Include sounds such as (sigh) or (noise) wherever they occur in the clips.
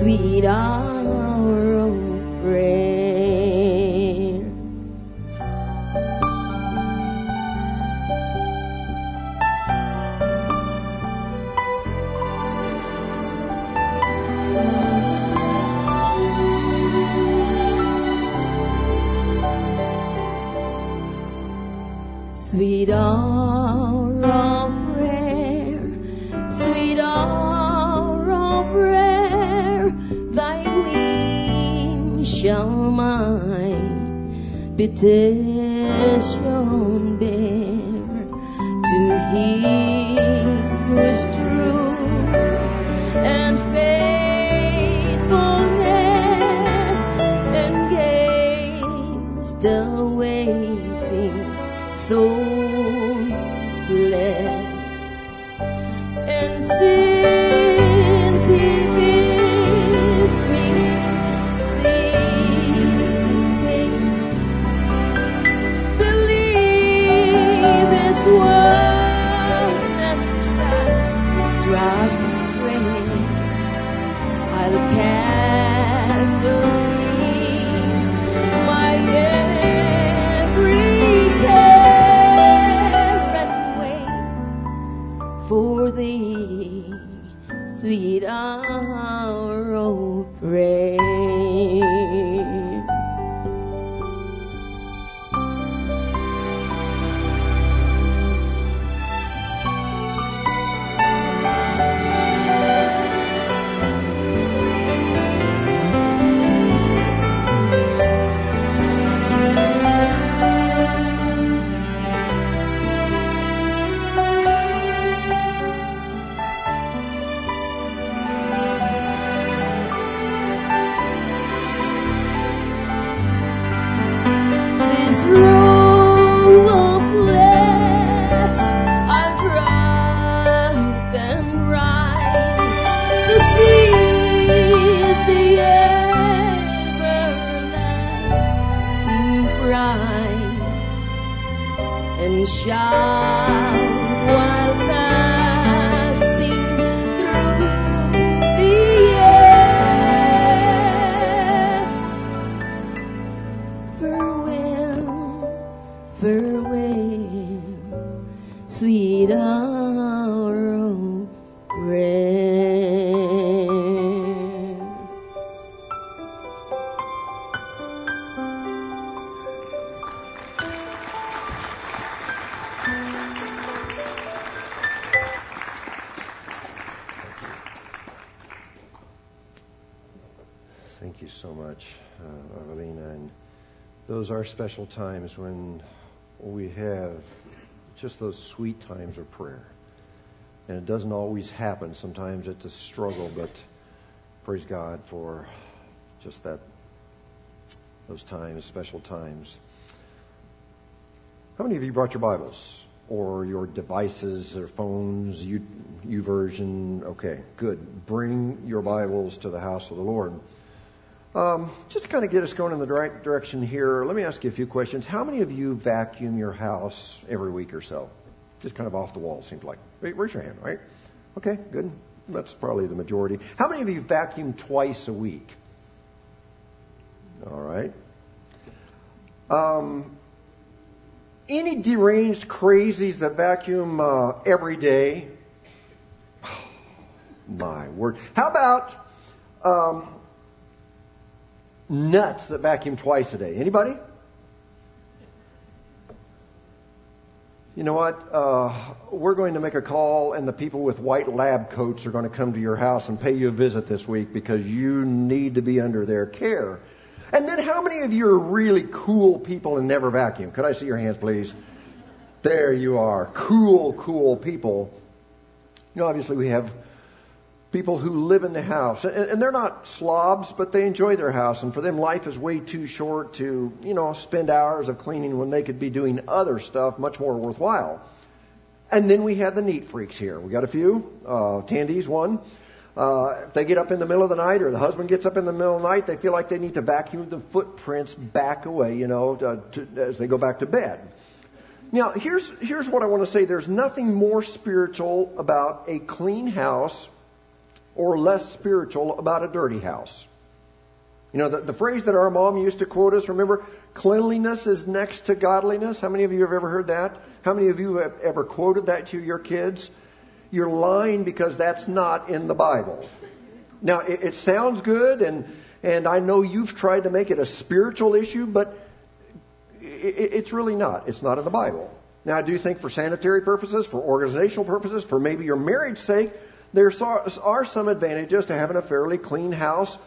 Sweet hour mine those are special times when we have just those sweet times of prayer. And it doesn't always happen. Sometimes it's a struggle, but praise God for just that, those times, special times. How many of you brought your Bibles or your devices or phones, you, YouVersion? Okay, good. Bring your Bibles to the house of the Lord. Um, just to kind of get us going in the right direction here, let me ask you a few questions. How many of you vacuum your house every week or so? Just kind of off the wall, seems like. Raise your hand, right? Okay, good. That's probably the majority. How many of you vacuum twice a week? All right. Um, any deranged crazies that vacuum uh, every day? (sighs) my word. How about um, nuts that vacuum twice a day? Anybody? You know what? Uh, we're going to make a call, and the people with white lab coats are going to come to your house and pay you a visit this week because you need to be under their care. And then, how many of you are really cool people and never vacuum? Could I see your hands, please? There you are. Cool, cool people. You know, obviously, we have people who live in the house. And, they're not slobs, but they enjoy their house. And for them, life is way too short to, you know, spend hours of cleaning when they could be doing other stuff much more worthwhile. And then we have the neat freaks here. We got a few. Uh, Tandy's one. Uh, if they get up in the middle of the night or the husband gets up in the middle of the night, they feel like they need to vacuum the footprints back away, you know, to, to, as they go back to bed. Now, here's, here's what I want to say. There's nothing more spiritual about a clean house or less spiritual about a dirty house. You know, the, the phrase that our mom used to quote us, remember, cleanliness is next to godliness. How many of you have ever heard that? How many of you have ever quoted that to your kids? You're lying because that's not in the Bible. Now, it, it sounds good, and, and I know you've tried to make it a spiritual issue, but it, it's really not. It's not in the Bible. Now, I do think for sanitary purposes, for organizational purposes, for maybe your marriage sake, there are some advantages to having a fairly clean house,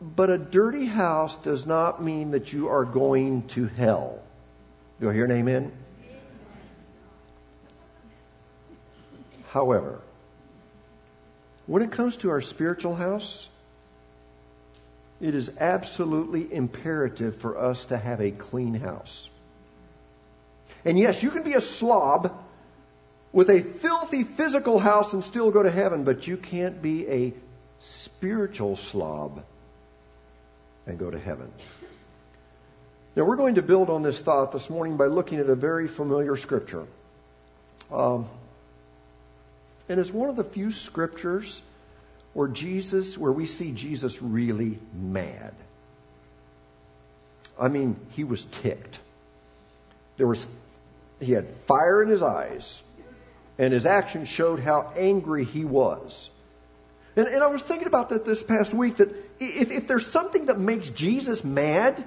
but a dirty house does not mean that you are going to hell. Do I hear an amen? However, when it comes to our spiritual house, it is absolutely imperative for us to have a clean house. And yes, you can be a slob with a filthy physical house and still go to heaven, but you can't be a spiritual slob and go to heaven. Now, we're going to build on this thought this morning by looking at a very familiar scripture. Um, and it's one of the few scriptures where Jesus, where we see Jesus really mad. I mean, he was ticked. There was, he had fire in his eyes and his actions showed how angry he was. And, and I was thinking about that this past week that if, if there's something that makes Jesus mad,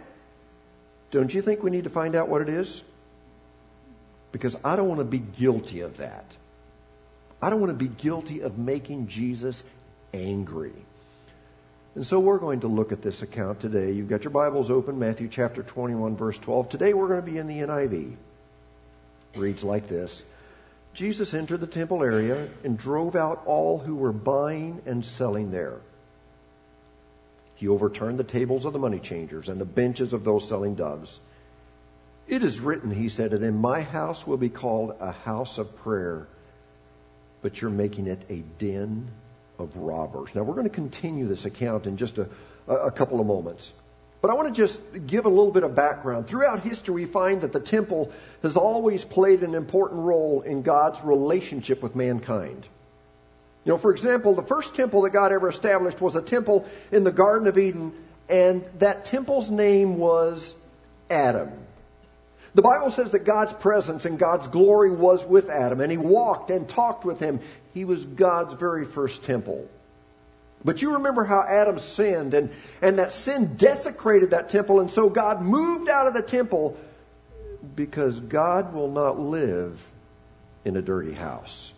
don't you think we need to find out what it is? Because I don't want to be guilty of that. I don't want to be guilty of making Jesus angry. And so we're going to look at this account today. You've got your Bibles open, Matthew chapter 21, verse 12. Today we're going to be in the NIV. It reads like this. Jesus entered the temple area and drove out all who were buying and selling there. He overturned the tables of the money changers and the benches of those selling doves. It is written, he said, that in my house will be called a house of prayer, but you're making it a den of robbers. Now we're going to continue this account in just a, a couple of moments. But I want to just give a little bit of background. Throughout history, we find that the temple has always played an important role in God's relationship with mankind. You know, for example, the first temple that God ever established was a temple in the Garden of Eden, and that temple's name was Adam. The Bible says that God's presence and God's glory was with Adam, and he walked and talked with him. He was God's very first temple. But you remember how Adam sinned and, and that sin desecrated that temple. And so God moved out of the temple because God will not live in a dirty house.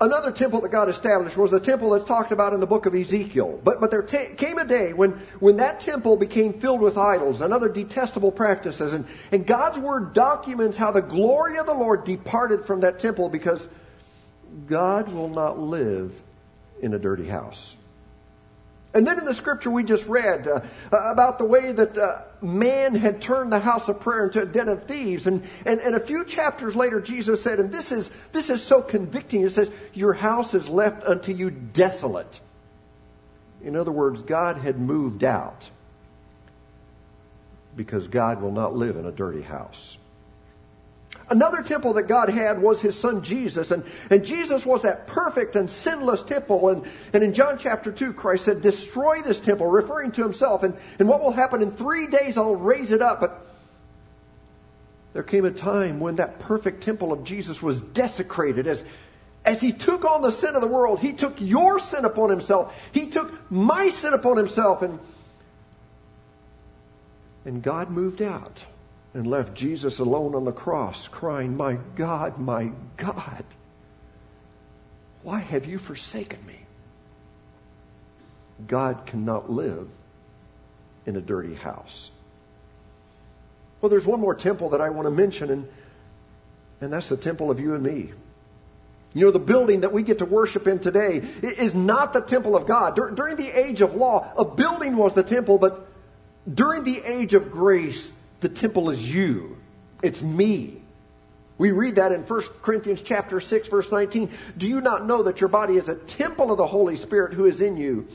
Another temple that God established was the temple that's talked about in the book of Ezekiel. But, but there t- came a day when, when that temple became filled with idols and other detestable practices. And, and God's word documents how the glory of the Lord departed from that temple because God will not live in a dirty house. And then in the scripture we just read uh, about the way that uh, man had turned the house of prayer into a den of thieves. And, and, and a few chapters later, Jesus said, and this is, this is so convicting, It says, Your house is left unto you desolate. In other words, God had moved out because God will not live in a dirty house. Another temple that God had was his son Jesus. And, and Jesus was that perfect and sinless temple. And, and in John chapter 2, Christ said, Destroy this temple, referring to himself. And, and what will happen in three days, I'll raise it up. But there came a time when that perfect temple of Jesus was desecrated as, as he took on the sin of the world. He took your sin upon himself. He took my sin upon himself. And, and God moved out and left Jesus alone on the cross, crying, My God, my God, why have you forsaken me? God cannot live in a dirty house. Well, there's one more temple that I want to mention, and, and that's the temple of you and me. You know, the building that we get to worship in today is not the temple of God. During the age of law, a building was the temple, but during the age of grace, the temple is you. It's me. We read that in 1 Corinthians chapter 6 verse 19. Do you not know that your body is a temple of the Holy Spirit who is in you,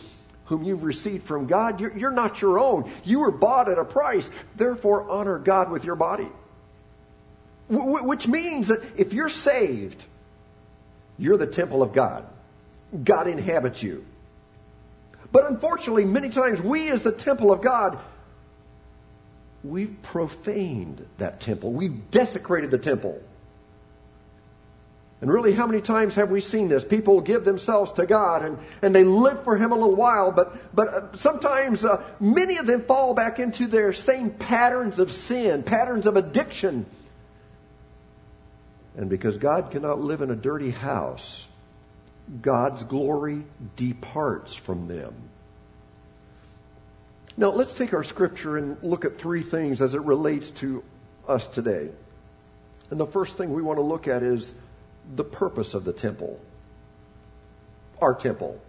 whom you've received from God? You're, you're not your own. You were bought at a price. Therefore honor God with your body. W- which means that if you're saved, you're the temple of God. God inhabits you. But unfortunately, many times we as the temple of God we've profaned that temple. We've desecrated the temple. And really, how many times have we seen this? People give themselves to God and, and they live for Him a little while, but, but uh, sometimes uh, many of them fall back into their same patterns of sin, patterns of addiction. And because God cannot live in a dirty house, God's glory departs from them. Now, let's take our scripture and look at three things as it relates to us today. And the first thing we want to look at is the purpose of the temple. Our temple.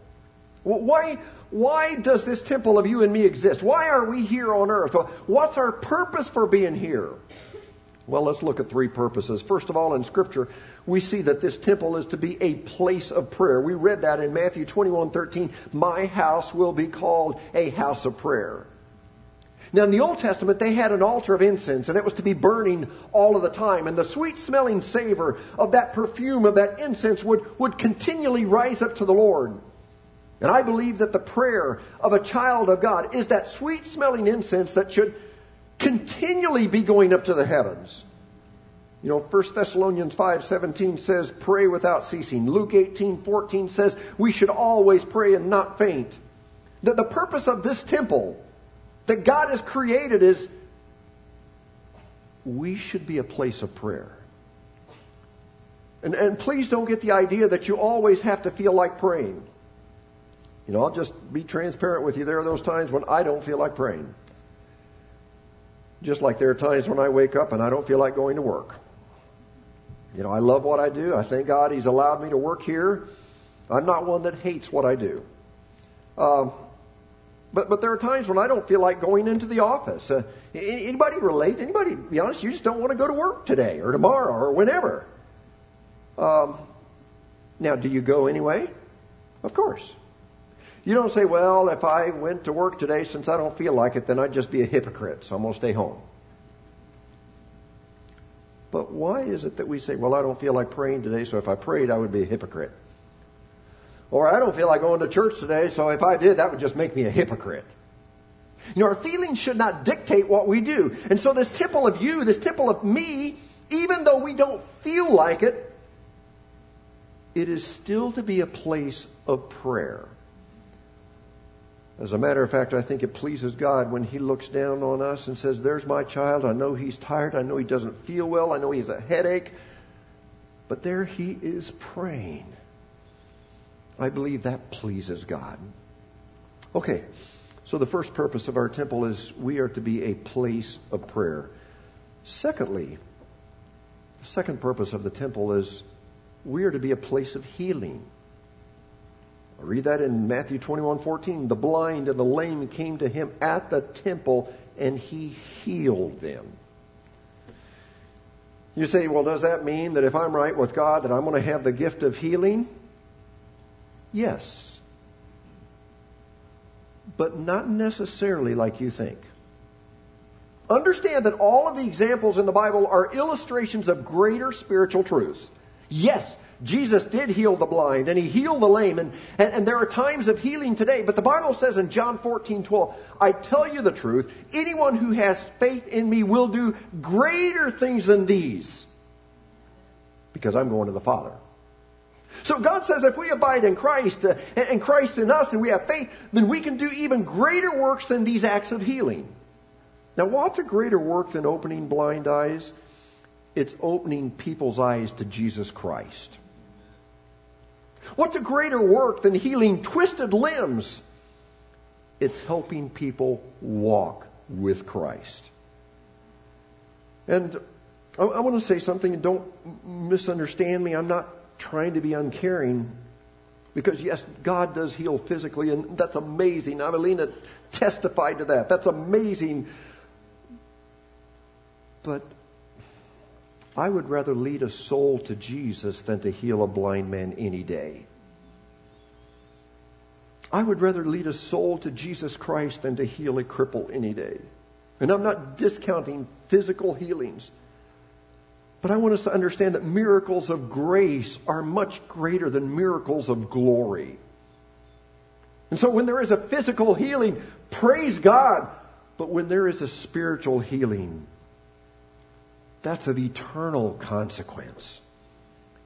Why, why does this temple of you and me exist? Why are we here on earth? What's our purpose for being here? Well, let's look at three purposes. First of all, in Scripture, we see that this temple is to be a place of prayer. We read that in Matthew 21 13. My house will be called a house of prayer. Now, in the Old Testament, they had an altar of incense, and it was to be burning all of the time. And the sweet smelling savor of that perfume, of that incense, would, would continually rise up to the Lord. And I believe that the prayer of a child of God is that sweet smelling incense that should continually be going up to the heavens. You know, 1 Thessalonians 5:17 says pray without ceasing. Luke 18:14 says we should always pray and not faint. That the purpose of this temple that God has created is we should be a place of prayer. And, and please don't get the idea that you always have to feel like praying. You know, I'll just be transparent with you. There are those times when I don't feel like praying. Just like there are times when I wake up and I don't feel like going to work. You know, I love what I do. I thank God He's allowed me to work here. I'm not one that hates what I do. Um, but, but there are times when I don't feel like going into the office. Uh, anybody relate? Anybody, be honest, you just don't want to go to work today or tomorrow or whenever. Um, now, do you go anyway? Of course. You don't say, well, if I went to work today, since I don't feel like it, then I'd just be a hypocrite, so I'm going to stay home. But why is it that we say, well, I don't feel like praying today, so if I prayed, I would be a hypocrite? Or I don't feel like going to church today, so if I did, that would just make me a hypocrite. You know, our feelings should not dictate what we do. And so this temple of you, this temple of me, even though we don't feel like it, it is still to be a place of prayer. As a matter of fact, I think it pleases God when He looks down on us and says, There's my child. I know he's tired. I know he doesn't feel well. I know he has a headache. But there he is praying. I believe that pleases God. Okay, so the first purpose of our temple is we are to be a place of prayer. Secondly, the second purpose of the temple is we are to be a place of healing. Read that in Matthew 21 14. The blind and the lame came to him at the temple and he healed them. You say, well, does that mean that if I'm right with God, that I'm going to have the gift of healing? Yes. but not necessarily like you think. Understand that all of the examples in the Bible are illustrations of greater spiritual truths. Yes, Jesus did heal the blind and he healed the lame, and, and, and, there are times of healing today, but the Bible says in John 14, 12, I tell you the truth, anyone who has faith in me will do greater things than these because I'm going to the Father. So God says if we abide in Christ uh, and Christ in us and we have faith, then we can do even greater works than these acts of healing. Now, what's a greater work than opening blind eyes? It's opening people's eyes to Jesus Christ. What's a greater work than healing twisted limbs? It's helping people walk with Christ. And I, I want to say something, and don't misunderstand me. I'm not trying to be uncaring. Because yes, God does heal physically, and that's amazing. Avelina testified to that. That's amazing. But I would rather lead a soul to Jesus than to heal a blind man any day. I would rather lead a soul to Jesus Christ than to heal a cripple any day. And I'm not discounting physical healings. But I want us to understand that miracles of grace are much greater than miracles of glory. And so when there is a physical healing, praise God. But when there is a spiritual healing, that's of eternal consequence.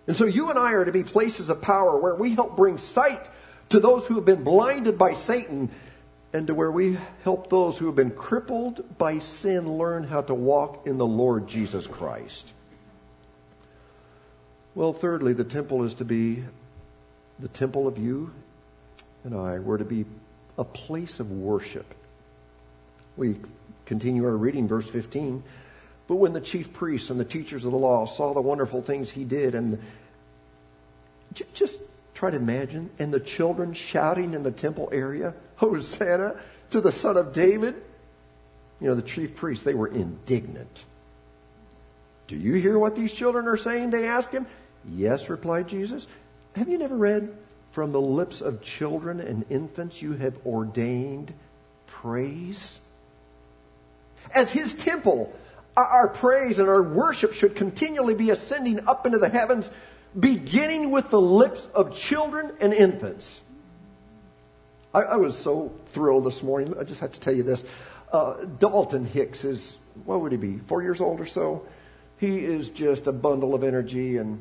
And so you and I are to be places of power where we help bring sight to those who have been blinded by Satan and to where we help those who have been crippled by sin learn how to walk in the Lord Jesus Christ. Well, thirdly, the temple is to be the temple of you and I. We're to be a place of worship. We continue our reading, verse 15. But when the chief priests and the teachers of the law saw the wonderful things he did, and just try to imagine, and the children shouting in the temple area, Hosanna to the Son of David. You know, the chief priests, they were indignant. Do you hear what these children are saying? They asked him. Yes, replied Jesus. Have you never read, From the lips of children and infants you have ordained praise? As his temple, our praise and our worship should continually be ascending up into the heavens, beginning with the lips of children and infants. I, I was so thrilled this morning. I just have to tell you this. Uh, Dalton Hicks is, what would he be, four years old or so? He is just a bundle of energy. And,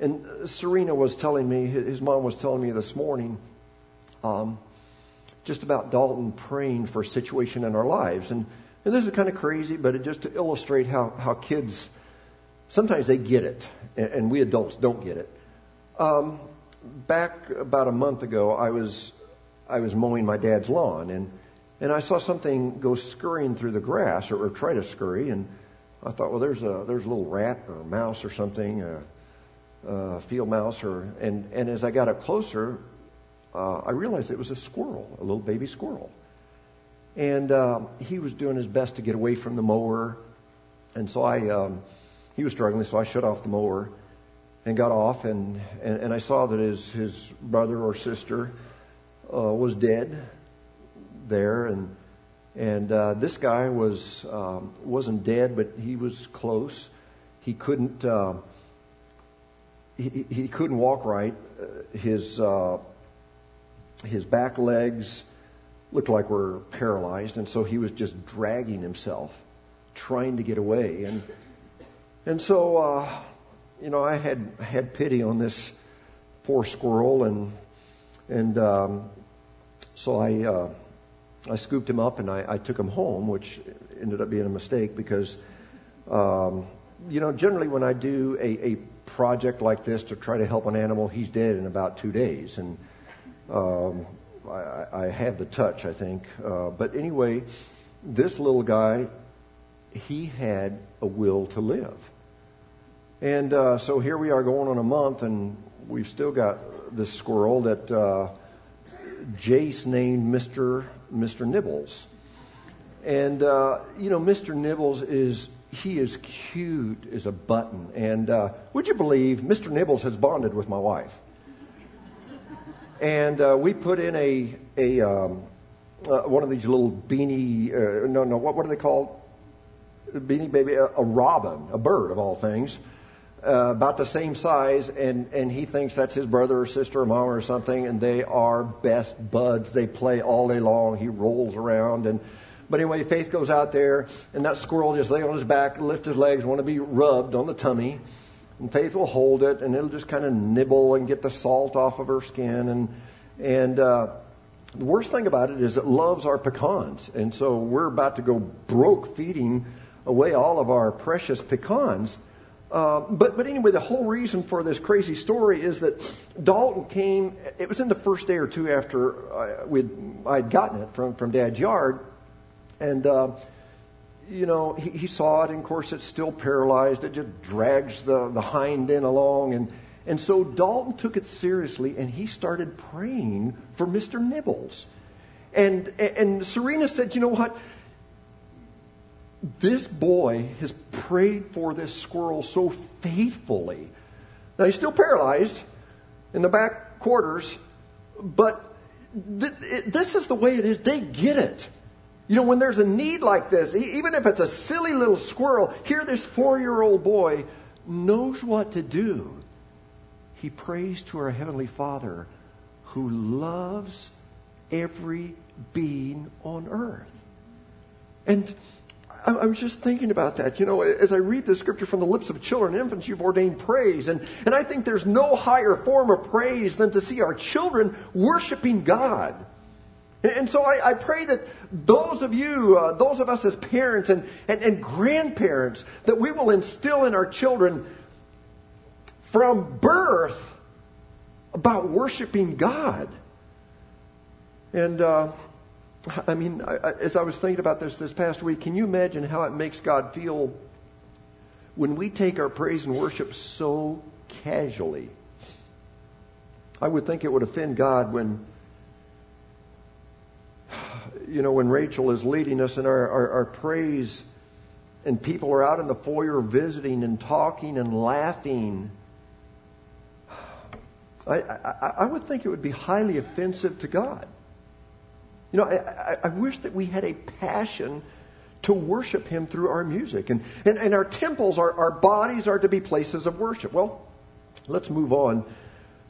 and Serena was telling me, his mom was telling me this morning, um, just about Dalton praying for a situation in our lives. And and this is kind of crazy, but it just to illustrate how, how kids, sometimes they get it, and, we adults don't get it. Um, back about a month ago, I was, I was mowing my dad's lawn, and, and I saw something go scurrying through the grass, or, or try to scurry, and I thought, well, there's a, there's a little rat or a mouse or something, a, a field mouse, or, and, and as I got up closer, uh, I realized it was a squirrel, a little baby squirrel. And uh, he was doing his best to get away from the mower. And so I, um, he was struggling, so I shut off the mower and got off. And, and, and I saw that his, his brother or sister uh, was dead there. And, and uh, this guy was, um, wasn't dead, but he was close. He couldn't, uh, he, he couldn't walk right. Uh, his, uh, his back legs, looked like we were paralyzed, and so he was just dragging himself, trying to get away. And and so, uh, you know, I had had pity on this poor squirrel, and and um, so I uh, I scooped him up and I, I, took him home, which ended up being a mistake because. Um, you know, generally when I do a, a project like this to try to help an animal, he's dead in about two days. And um, I, I the touch, I think. Uh, but anyway, this little guy, he had a will to live. And uh, so here we are going on a month, and we've still got this squirrel that uh, Jace named Mr. Mr. Nibbles. And, uh, you know, Mr. Nibbles is, he is cute as a button. And uh, would you believe Mr. Nibbles has bonded with my wife? And uh, we put in a, a, um, uh, one of these little beanie, uh, no, no, what, what are they called? Beanie baby, a, a robin, a bird of all things, uh, about the same size, and, and he thinks that's his brother or sister or mom or something, and they are best buds. They play all day long. He rolls around, and but anyway, Faith goes out there, and that squirrel just lay on his back, lift his legs, want to be rubbed on the tummy, and Faith will hold it, and it'll just kind of nibble and get the salt off of her skin, and and uh, the worst thing about it is it loves our pecans. And so we're about to go broke feeding away all of our precious pecans. Uh, but, but anyway, the whole reason for this crazy story is that Dalton came, it was in the first day or two after I, we'd, I'd gotten it from, from Dad's yard. And, uh, you know, he, he saw it, and of course it's still paralyzed. It just drags the, the hind end along. And, and so Dalton took it seriously and he started praying for Mr. Nibbles. And, and Serena said, you know what? This boy has prayed for this squirrel so faithfully. Now he's still paralyzed in the back quarters, but th- it, this is the way it is. They get it. You know, when there's a need like this, even if it's a silly little squirrel, here this four year old boy knows what to do he prays to our Heavenly Father who loves every being on earth. And I was just thinking about that. You know, as I read the scripture from the lips of children and infants, you've ordained praise. And, and I think there's no higher form of praise than to see our children worshiping God. And so I, I pray that those of you, uh, those of us as parents and, and, and grandparents, that we will instill in our children from birth about worshiping God. And, uh, I mean, I, as I was thinking about this this past week, can you imagine how it makes God feel when we take our praise and worship so casually? I would think it would offend God when, you know, when Rachel is leading us in our, our, our praise and people are out in the foyer visiting and talking and laughing I, I, I, would think it would be highly offensive to God. You know, I, I, wish that we had a passion to worship Him through our music. And, and, and our temples, our, our bodies are to be places of worship. Well, let's move on.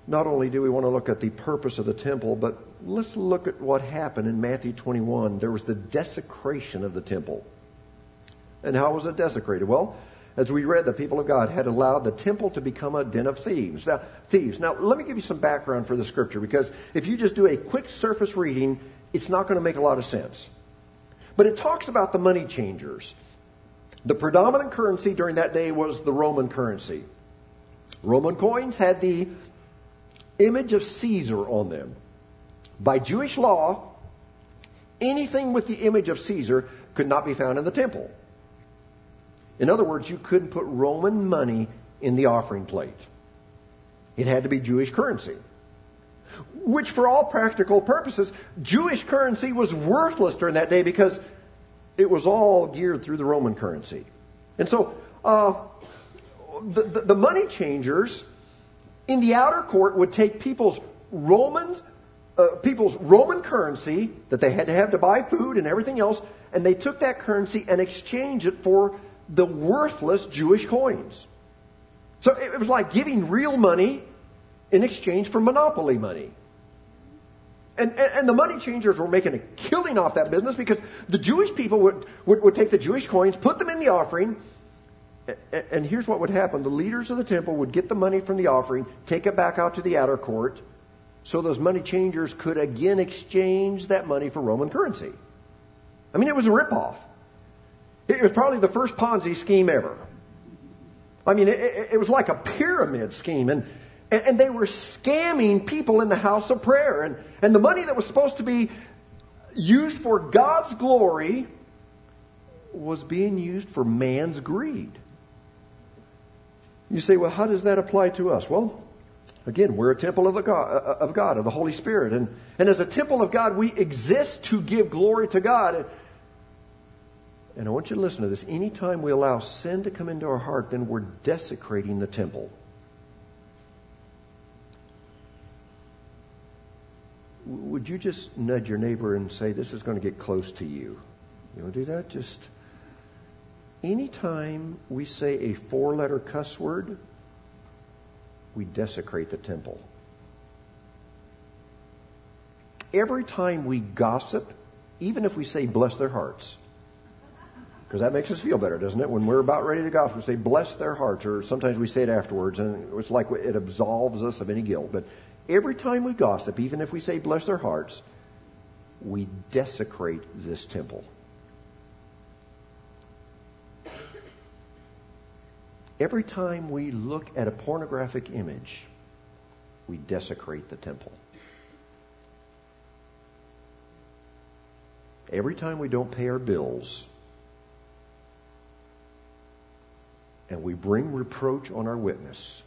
Not only do we want to look at the purpose of the temple, but let's look at what happened in Matthew 21. There was the desecration of the temple. And how was it desecrated? Well, as we read, the people of God had allowed the temple to become a den of thieves. Now, thieves. Now, let me give you some background for the scripture because if you just do a quick surface reading, it's not going to make a lot of sense. But it talks about the money changers. The predominant currency during that day was the Roman currency. Roman coins had the image of Caesar on them. By Jewish law, anything with the image of Caesar could not be found in the temple. In other words, you couldn't put Roman money in the offering plate. It had to be Jewish currency. Which, for all practical purposes, Jewish currency was worthless during that day because it was all geared through the Roman currency. And so, uh, the, the, the money changers in the outer court would take people's Romans, uh, people's Roman currency that they had to have to buy food and everything else, and they took that currency and exchanged it for the worthless Jewish coins. So it was like giving real money in exchange for monopoly money. And, and, and, the money changers were making a killing off that business because the Jewish people would, would, would take the Jewish coins, put them in the offering, and, here's what would happen. The leaders of the temple would get the money from the offering, take it back out to the outer court, so those money changers could again exchange that money for Roman currency. I mean, it was a ripoff. It was probably the first Ponzi scheme ever. I mean, it, it, was like a pyramid scheme, and, and they were scamming people in the house of prayer. And, and the money that was supposed to be used for God's glory was being used for man's greed. You say, well, how does that apply to us? Well, again, we're a temple of, God, of God, of the Holy Spirit. And, and as a temple of God, we exist to give glory to God. And I want you to listen to this. Anytime we allow sin to come into our heart, then we're desecrating the temple. would you just nudge your neighbor and say, This is going to get close to you? You want to do that? Just anytime we say a four letter cuss word, we desecrate the temple. Every time we gossip, even if we say bless their hearts, because that makes us feel better, doesn't it? When we're about ready to gossip, we say bless their hearts, or sometimes we say it afterwards, and it's like it absolves us of any guilt. But every time we gossip, even if we say bless their hearts, we desecrate this temple. Every time we look at a pornographic image, we desecrate the temple. Every time we don't pay our bills and we bring reproach on our witness,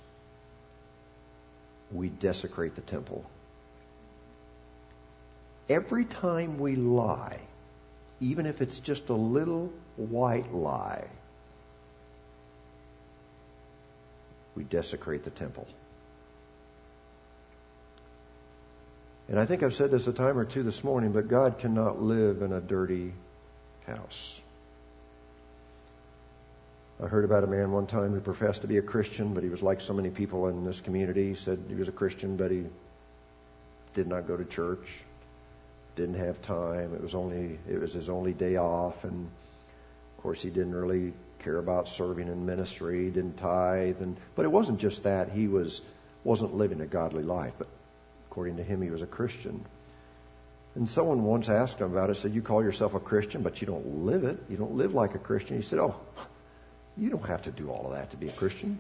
we desecrate the temple. Every time we lie, even if it's just a little white lie, we desecrate the temple. And I think I've said this a time or two this morning, but God cannot live in a dirty house. I heard about a man one time who professed to be a Christian, but he was like so many people in this community. He said he was a Christian, but he did not go to church, didn't have time. It was only it was his only day off, and of course he didn't really care about serving in ministry, didn't tithe, and but it wasn't just that he was wasn't living a godly life, but according to him, he was a Christian. And someone once asked him about it, said, You call yourself a Christian, but you don't live it. You don't live like a Christian. He said, Oh, you don't have to do all of that to be a Christian.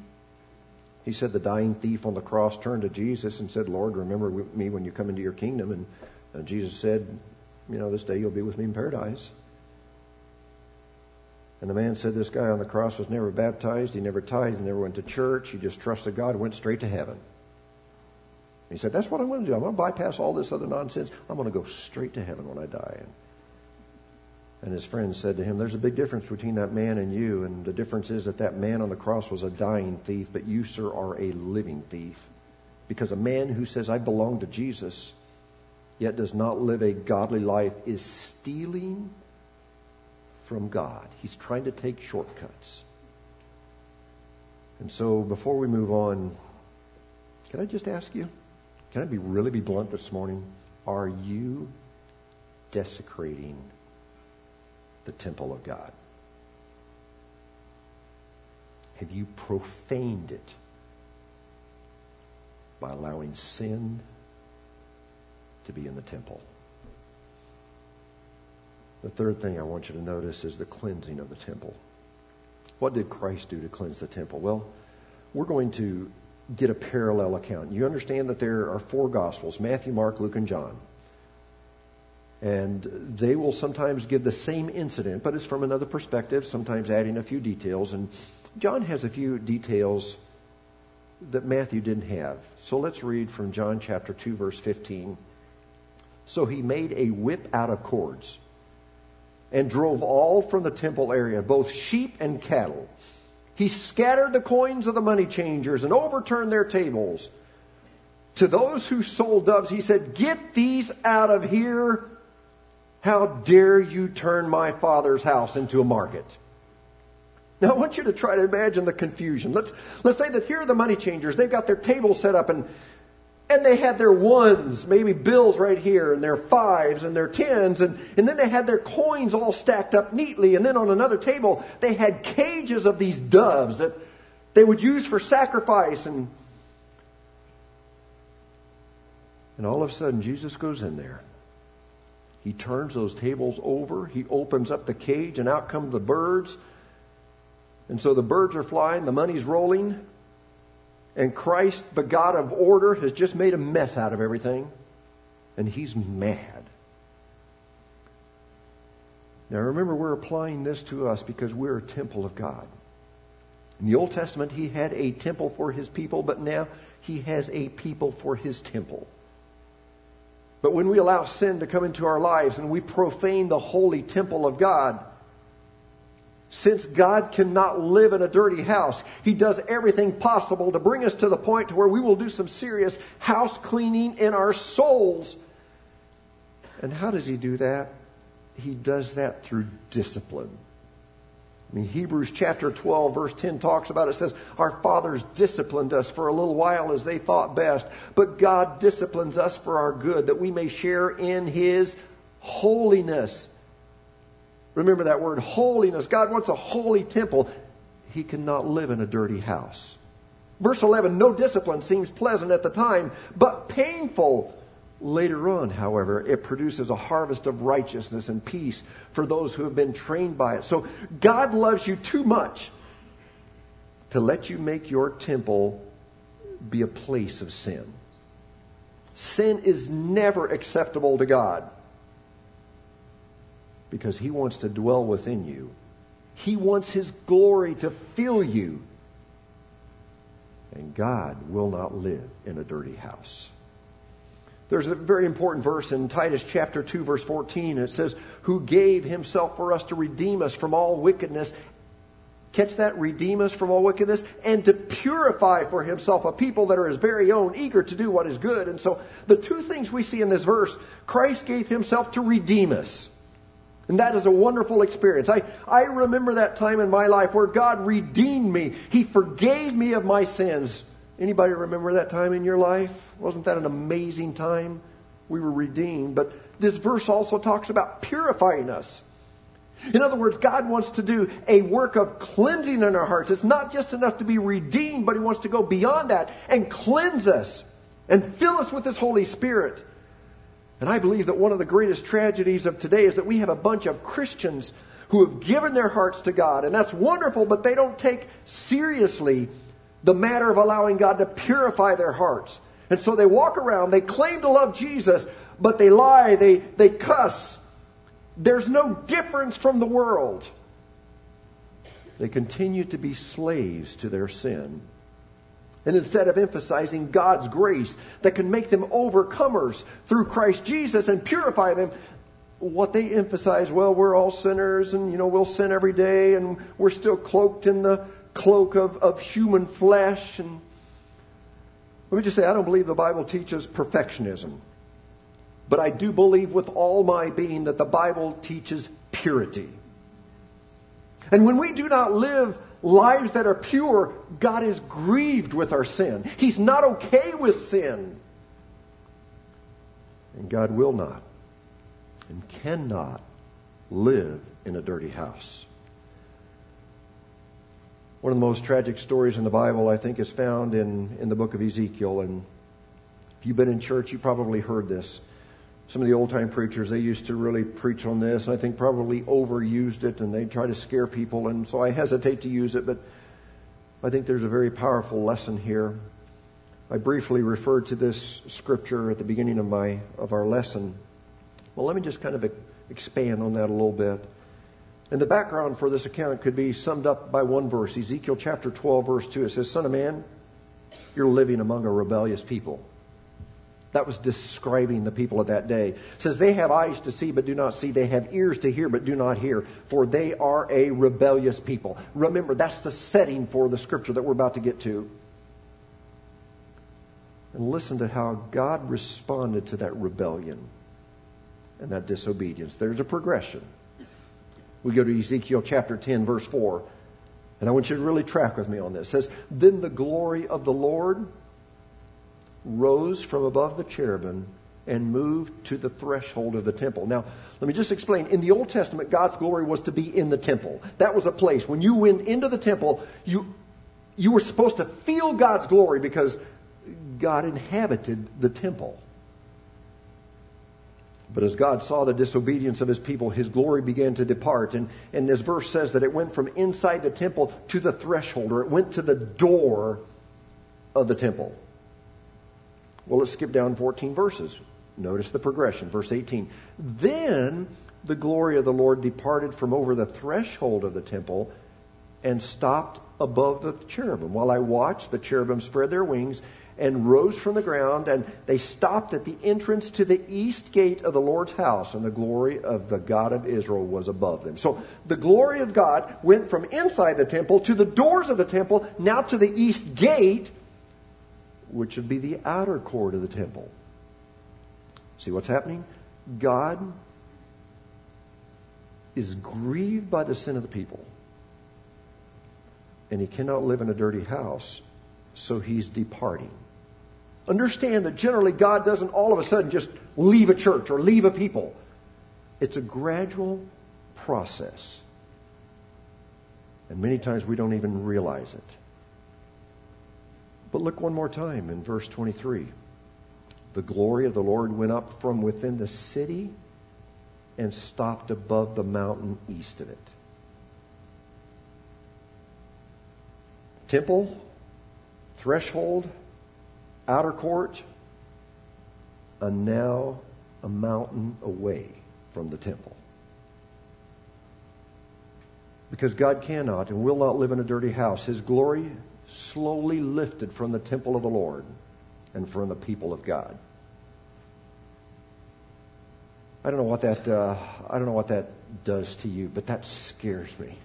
He said, The dying thief on the cross turned to Jesus and said, Lord, remember me when you come into your kingdom. And uh, Jesus said, You know, this day you'll be with me in paradise. And the man said this guy on the cross was never baptized, he never tithed, he never went to church, he just trusted God, and went straight to heaven. He said, That's what I'm going to do. I'm going to bypass all this other nonsense. I'm going to go straight to heaven when I die. And, his friend said to him, There's a big difference between that man and you. And the difference is that that man on the cross was a dying thief, but you, sir, are a living thief. Because a man who says, I belong to Jesus, yet does not live a godly life, is stealing from God. He's trying to take shortcuts. And so before we move on, can I just ask you? Can I be really be blunt this morning? Are you desecrating the temple of God? Have you profaned it by allowing sin to be in the temple? The third thing I want you to notice is the cleansing of the temple. What did Christ do to cleanse the temple? Well, we're going to get a parallel account. You understand that there are four Gospels Matthew, Mark, Luke, and John. And they will sometimes give the same incident, but it's from another perspective, sometimes adding a few details. And John has a few details that Matthew didn't have. So let's read from John chapter 2, verse 15. So he made a whip out of cords and drove all from the temple area, both sheep and cattle. He scattered the coins of the money changers and overturned their tables. To those who sold doves, he said, Get these out of here. How dare you turn my father's house into a market? Now, I want you to try to imagine the confusion. Let's, let's say that here are the money changers. They've got their tables set up and and they had their ones, maybe bills right here, and their fives and their tens, and, and then they had their coins all stacked up neatly. And then on another table, they had cages of these doves that they would use for sacrifice. And, and all of a sudden, Jesus goes in there. He turns those tables over. He opens up the cage, and out come the birds. And so the birds are flying, the money's rolling, and Christ, the God of order, has just made a mess out of everything, and he's mad. Now remember, we're applying this to us because we're a temple of God. In the Old Testament, he had a temple for his people, but now he has a people for his temple. But when we allow sin to come into our lives and we profane the holy temple of God, since God cannot live in a dirty house, He does everything possible to bring us to the point to where we will do some serious house cleaning in our souls And how does he do that? He does that through discipline. I mean, Hebrews chapter 12, verse 10 talks about it. it says, Our fathers disciplined us for a little while as they thought best, but God disciplines us for our good, that we may share in His holiness. Remember that word, holiness. God wants a holy temple. He cannot live in a dirty house. Verse 11 No discipline seems pleasant at the time, but painful. Later on, however, it produces a harvest of righteousness and peace for those who have been trained by it. So God loves you too much to let you make your temple be a place of sin. Sin is never acceptable to God because He wants to dwell within you. He wants His glory to fill you. And God will not live in a dirty house. There's a very important verse in Titus chapter 2 verse 14. It says, who gave himself for us to redeem us from all wickedness. Catch that? Redeem us from all wickedness and to purify for himself a people that are his very own, eager to do what is good. And so the two things we see in this verse, Christ gave himself to redeem us. And that is a wonderful experience. I, I remember that time in my life where God redeemed me. He forgave me of my sins. Anybody remember that time in your life? Wasn't that an amazing time? We were redeemed. But this verse also talks about purifying us. In other words, God wants to do a work of cleansing in our hearts. It's not just enough to be redeemed, but He wants to go beyond that and cleanse us and fill us with His Holy Spirit. And I believe that one of the greatest tragedies of today is that we have a bunch of Christians who have given their hearts to God, and that's wonderful, but they don't take seriously the matter of allowing God to purify their hearts. And so they walk around, they claim to love Jesus, but they lie, they, they cuss. There's no difference from the world. They continue to be slaves to their sin. And instead of emphasizing God's grace that can make them overcomers through Christ Jesus and purify them, what they emphasize, well, we're all sinners and, you know, we'll sin every day and we're still cloaked in the cloak of, of human flesh. And let me just say, I don't believe the Bible teaches perfectionism. But I do believe with all my being that the Bible teaches purity. And when we do not live lives that are pure, God is grieved with our sin. He's not okay with sin. And God will not and cannot live in a dirty house. One of the most tragic stories in the Bible, I think, is found in, in the book of Ezekiel. And if you've been in church, you probably heard this. Some of the old time preachers, they used to really preach on this, and I think probably overused it, and they try to scare people, and so I hesitate to use it, but I think there's a very powerful lesson here. I briefly referred to this scripture at the beginning of my of our lesson. Well, let me just kind of expand on that a little bit. And the background for this account could be summed up by one verse, Ezekiel chapter 12, verse 2. It says, Son of man, you're living among a rebellious people. That was describing the people of that day. It says, They have eyes to see, but do not see. They have ears to hear, but do not hear. For they are a rebellious people. Remember, that's the setting for the scripture that we're about to get to. And listen to how God responded to that rebellion and that disobedience. There's a progression. We go to Ezekiel chapter 10, verse 4. And I want you to really track with me on this. It says, Then the glory of the Lord rose from above the cherubim and moved to the threshold of the temple. Now, let me just explain. In the Old Testament, God's glory was to be in the temple. That was a place. When you went into the temple, you, you were supposed to feel God's glory because God inhabited the temple. But as God saw the disobedience of his people, his glory began to depart. And, and this verse says that it went from inside the temple to the threshold, or it went to the door of the temple. Well, let's skip down 14 verses. Notice the progression. Verse 18. Then the glory of the Lord departed from over the threshold of the temple and stopped above the cherubim. While I watched, the cherubim spread their wings and rose from the ground, and they stopped at the entrance to the east gate of the Lord's house, and the glory of the God of Israel was above them. So the glory of God went from inside the temple to the doors of the temple, now to the east gate, which would be the outer court of the temple. See what's happening? God is grieved by the sin of the people, and he cannot live in a dirty house, so he's departing. Understand that generally God doesn't all of a sudden just leave a church or leave a people. It's a gradual process. And many times we don't even realize it. But look one more time in verse 23. The glory of the Lord went up from within the city and stopped above the mountain east of it. Temple, threshold, outer court, and now a mountain away from the temple. Because God cannot and will not live in a dirty house. His glory slowly lifted from the temple of the Lord and from the people of God. I don't know what that uh, I don't know what that does to you, but that scares me.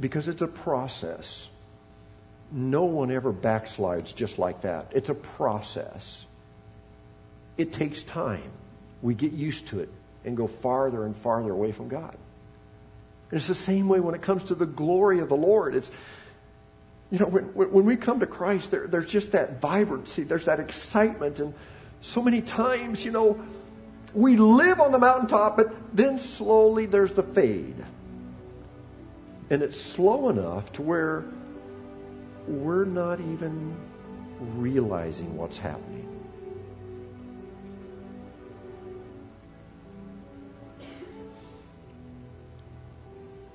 Because it's a process. No one ever backslides just like that. It's a process. It takes time. We get used to it and go farther and farther away from God. And it's the same way when it comes to the glory of the Lord. It's, you know, when, when we come to Christ, there, there's just that vibrancy, there's that excitement. And so many times, you know, we live on the mountaintop, but then slowly there's the fade. And it's slow enough to where we're not even realizing what's happening.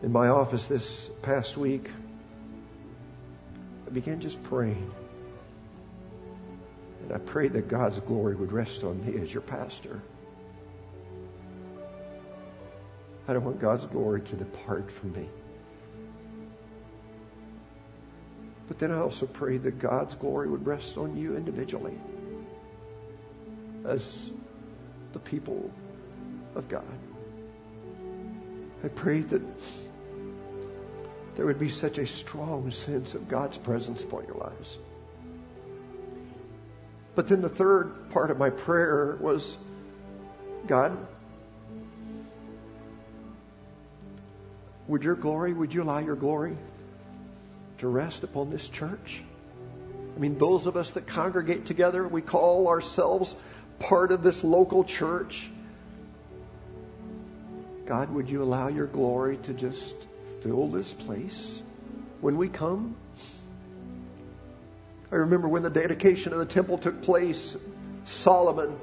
In my office this past week, I began just praying. And I prayed that God's glory would rest on me as your pastor. I don't want God's glory to depart from me. But then I also prayed that God's glory would rest on you individually as the people of God. I prayed that there would be such a strong sense of God's presence upon your lives. But then the third part of my prayer was God, would your glory, would you allow your glory to rest upon this church? I mean, those of us that congregate together, we call ourselves part of this local church. God, would you allow your glory to just fill this place when we come? I remember when the dedication of the temple took place, Solomon,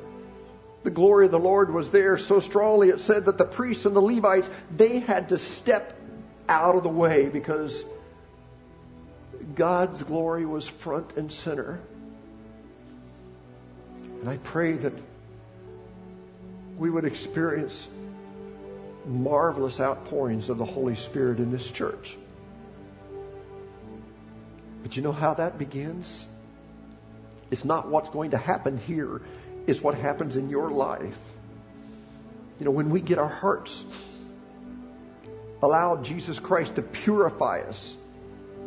the glory of the Lord was there so strongly it said that the priests and the Levites, they had to step out of the way because God's glory was front and center. And I pray that we would experience marvelous outpourings of the Holy Spirit in this church. But you know how that begins? It's not what's going to happen here, it's what happens in your life. You know, when we get our hearts, allow Jesus Christ to purify us,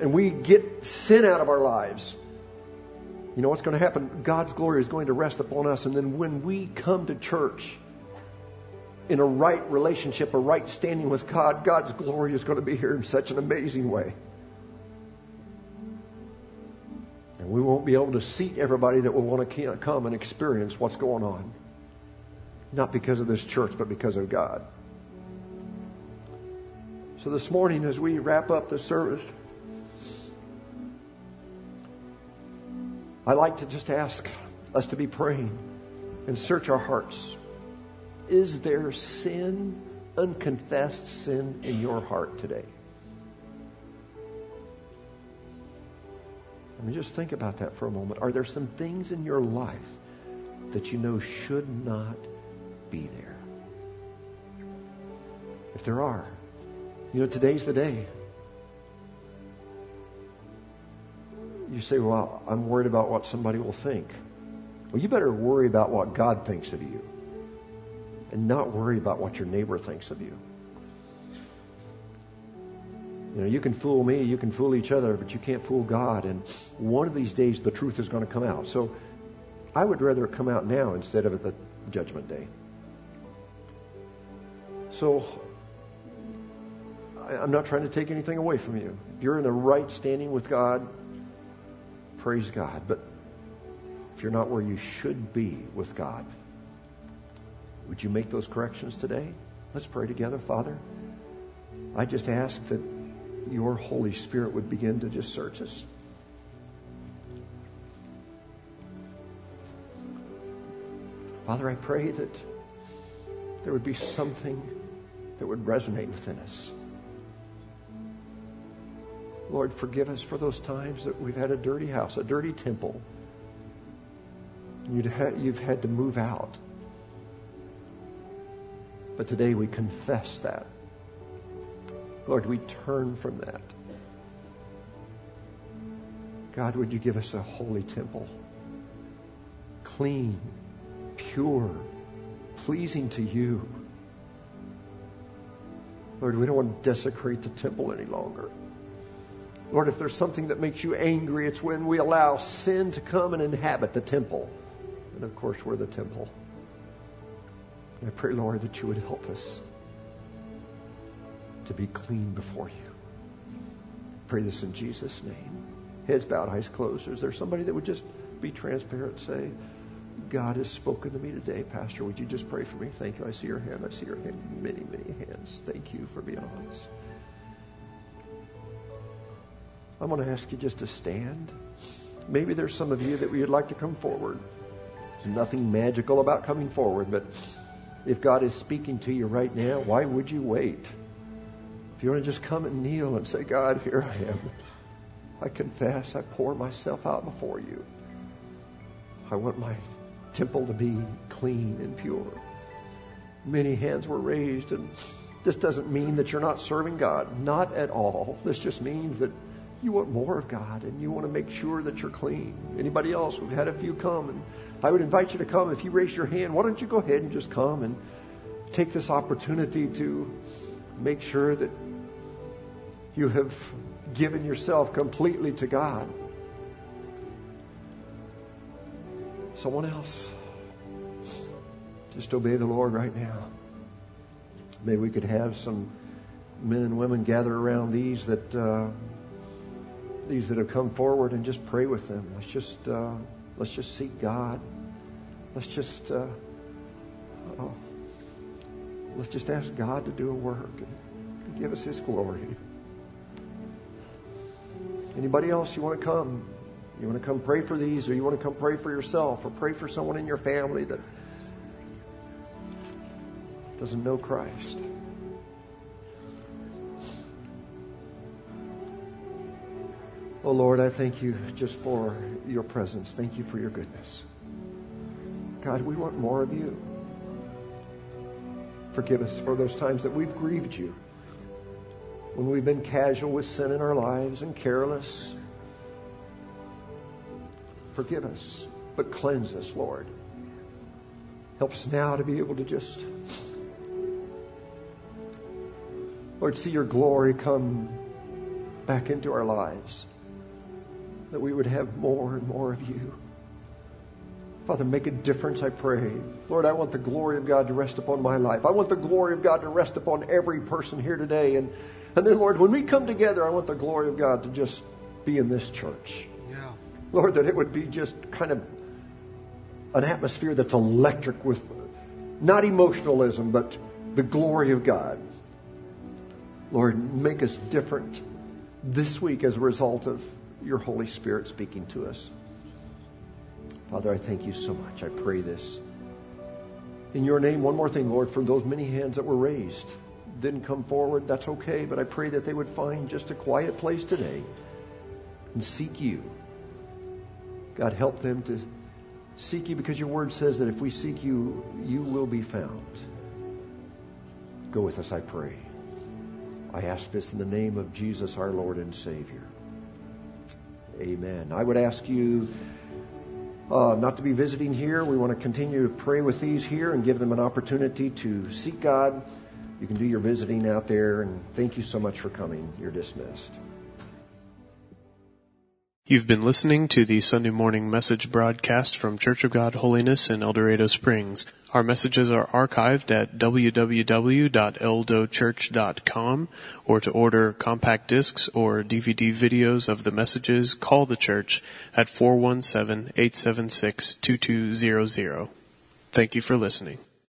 and we get sin out of our lives, you know what's going to happen? God's glory is going to rest upon us. And then when we come to church, in a right relationship, a right standing with God, God's glory is going to be here in such an amazing way. And we won't be able to seat everybody that will want to come and experience what's going on. Not because of this church, but because of God. So this morning, as we wrap up the service, I'd like to just ask us to be praying and search our hearts. Is there sin, unconfessed sin in your heart today? I mean, just think about that for a moment. Are there some things in your life that you know should not be there? If there are, you know, today's the day. You say, well, I'm worried about what somebody will think. Well, you better worry about what God thinks of you and not worry about what your neighbor thinks of you. You know, you can fool me, you can fool each other, but you can't fool God. And one of these days, the truth is going to come out. So I would rather come out now instead of at the judgment day. So I'm not trying to take anything away from you. You're in the right standing with God. Praise God. But if you're not where you should be with God, would you make those corrections today? Let's pray together, Father. I just ask that your Holy Spirit would begin to just search us. Father, I pray that there would be something that would resonate within us. Lord, forgive us for those times that we've had a dirty house, a dirty temple. You'd ha- you've had to move out. But today we confess that. Lord, we turn from that. God, would you give us a holy temple? Clean, pure, pleasing to you. Lord, we don't want to desecrate the temple any longer. Lord, if there's something that makes you angry, it's when we allow sin to come and inhabit the temple. And of course, we're the temple. I pray, Lord, that you would help us to be clean before you. Pray this in Jesus' name. Heads bowed, eyes closed. Is there somebody that would just be transparent say, God has spoken to me today, Pastor. Would you just pray for me? Thank you. I see your hand. I see your hand. Many, many hands. Thank you for being honest. I'm going to ask you just to stand. Maybe there's some of you that would like to come forward. There's nothing magical about coming forward, but if God is speaking to you right now, why would you wait? If you want to just come and kneel and say, God, here I am. I confess, I pour myself out before you. I want my temple to be clean and pure. Many hands were raised, and this doesn't mean that you're not serving God. Not at all. This just means that you want more of God and you want to make sure that you're clean. Anybody else? We've had a few come, and I would invite you to come. If you raise your hand, why don't you go ahead and just come and take this opportunity to make sure that you have given yourself completely to God. Someone else. Just obey the Lord right now. Maybe we could have some men and women gather around these that uh, these that have come forward and just pray with them. Let's just uh, let's just seek God. Let's just uh, oh, let's just ask God to do a work and give us His glory. Anybody else you want to come? You want to come pray for these, or you want to come pray for yourself, or pray for someone in your family that doesn't know Christ. Oh Lord, I thank you just for your presence. Thank you for your goodness. God, we want more of you. Forgive us for those times that we've grieved you when we've been casual with sin in our lives and careless. Forgive us, but cleanse us, Lord. Help us now to be able to just, Lord, see your glory come back into our lives. That we would have more and more of you. Father, make a difference, I pray. Lord, I want the glory of God to rest upon my life. I want the glory of God to rest upon every person here today. And, and then, Lord, when we come together, I want the glory of God to just be in this church. Yeah. Lord, that it would be just kind of an atmosphere that's electric with not emotionalism, but the glory of God. Lord, make us different this week as a result of your Holy Spirit speaking to us. Father, I thank you so much. I pray this. In your name, one more thing, Lord, for those many hands that were raised, didn't come forward, that's okay, but I pray that they would find just a quiet place today and seek you. God, help them to seek you because your word says that if we seek you, you will be found. Go with us, I pray. I ask this in the name of Jesus, our Lord and Savior. Amen. I would ask you uh, not to be visiting here. We want to continue to pray with these here and give them an opportunity to seek God. You can do your visiting out there, and thank you so much for coming. You're dismissed. You've been listening to the Sunday morning message broadcast from Church of God Holiness in El Dorado Springs. Our messages are archived at www.eldochurch.com or to order compact discs or DVD videos of the messages, call the church at 417-876-2200. Thank you for listening.